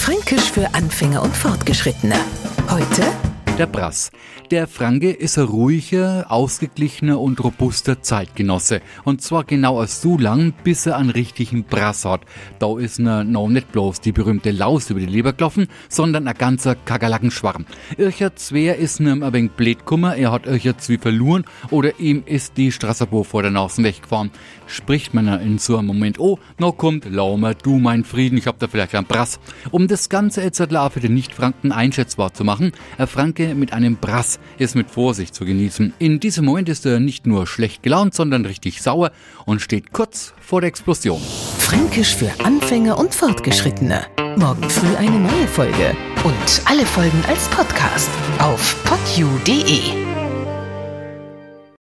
Fränkisch für Anfänger und Fortgeschrittene. Heute der Brass. Der Franke ist ein ruhiger, ausgeglichener und robuster Zeitgenosse. Und zwar genau so lang, bis er einen richtigen Brass hat. Da ist ne noch nicht bloß die berühmte Laus über die Leber gelaufen, sondern ein ganzer Kakerlakenschwarm. Ircher Zwer ist nem ein wenig blödkummer, er hat Ircher Zwie verloren oder ihm ist die Strasserbo vor der Nase weggefahren. Spricht man in so einem Moment, oh, na kommt, Laumer, du mein Frieden, ich hab da vielleicht einen Brass. Um das Ganze jetzt für den Nicht-Franken einschätzbar zu machen, Franke mit einem Brass ist mit Vorsicht zu genießen. In diesem Moment ist er nicht nur schlecht gelaunt, sondern richtig sauer und steht kurz vor der Explosion. Fränkisch für Anfänger und Fortgeschrittene. Morgen früh eine neue Folge. Und alle Folgen als Podcast auf podu.de.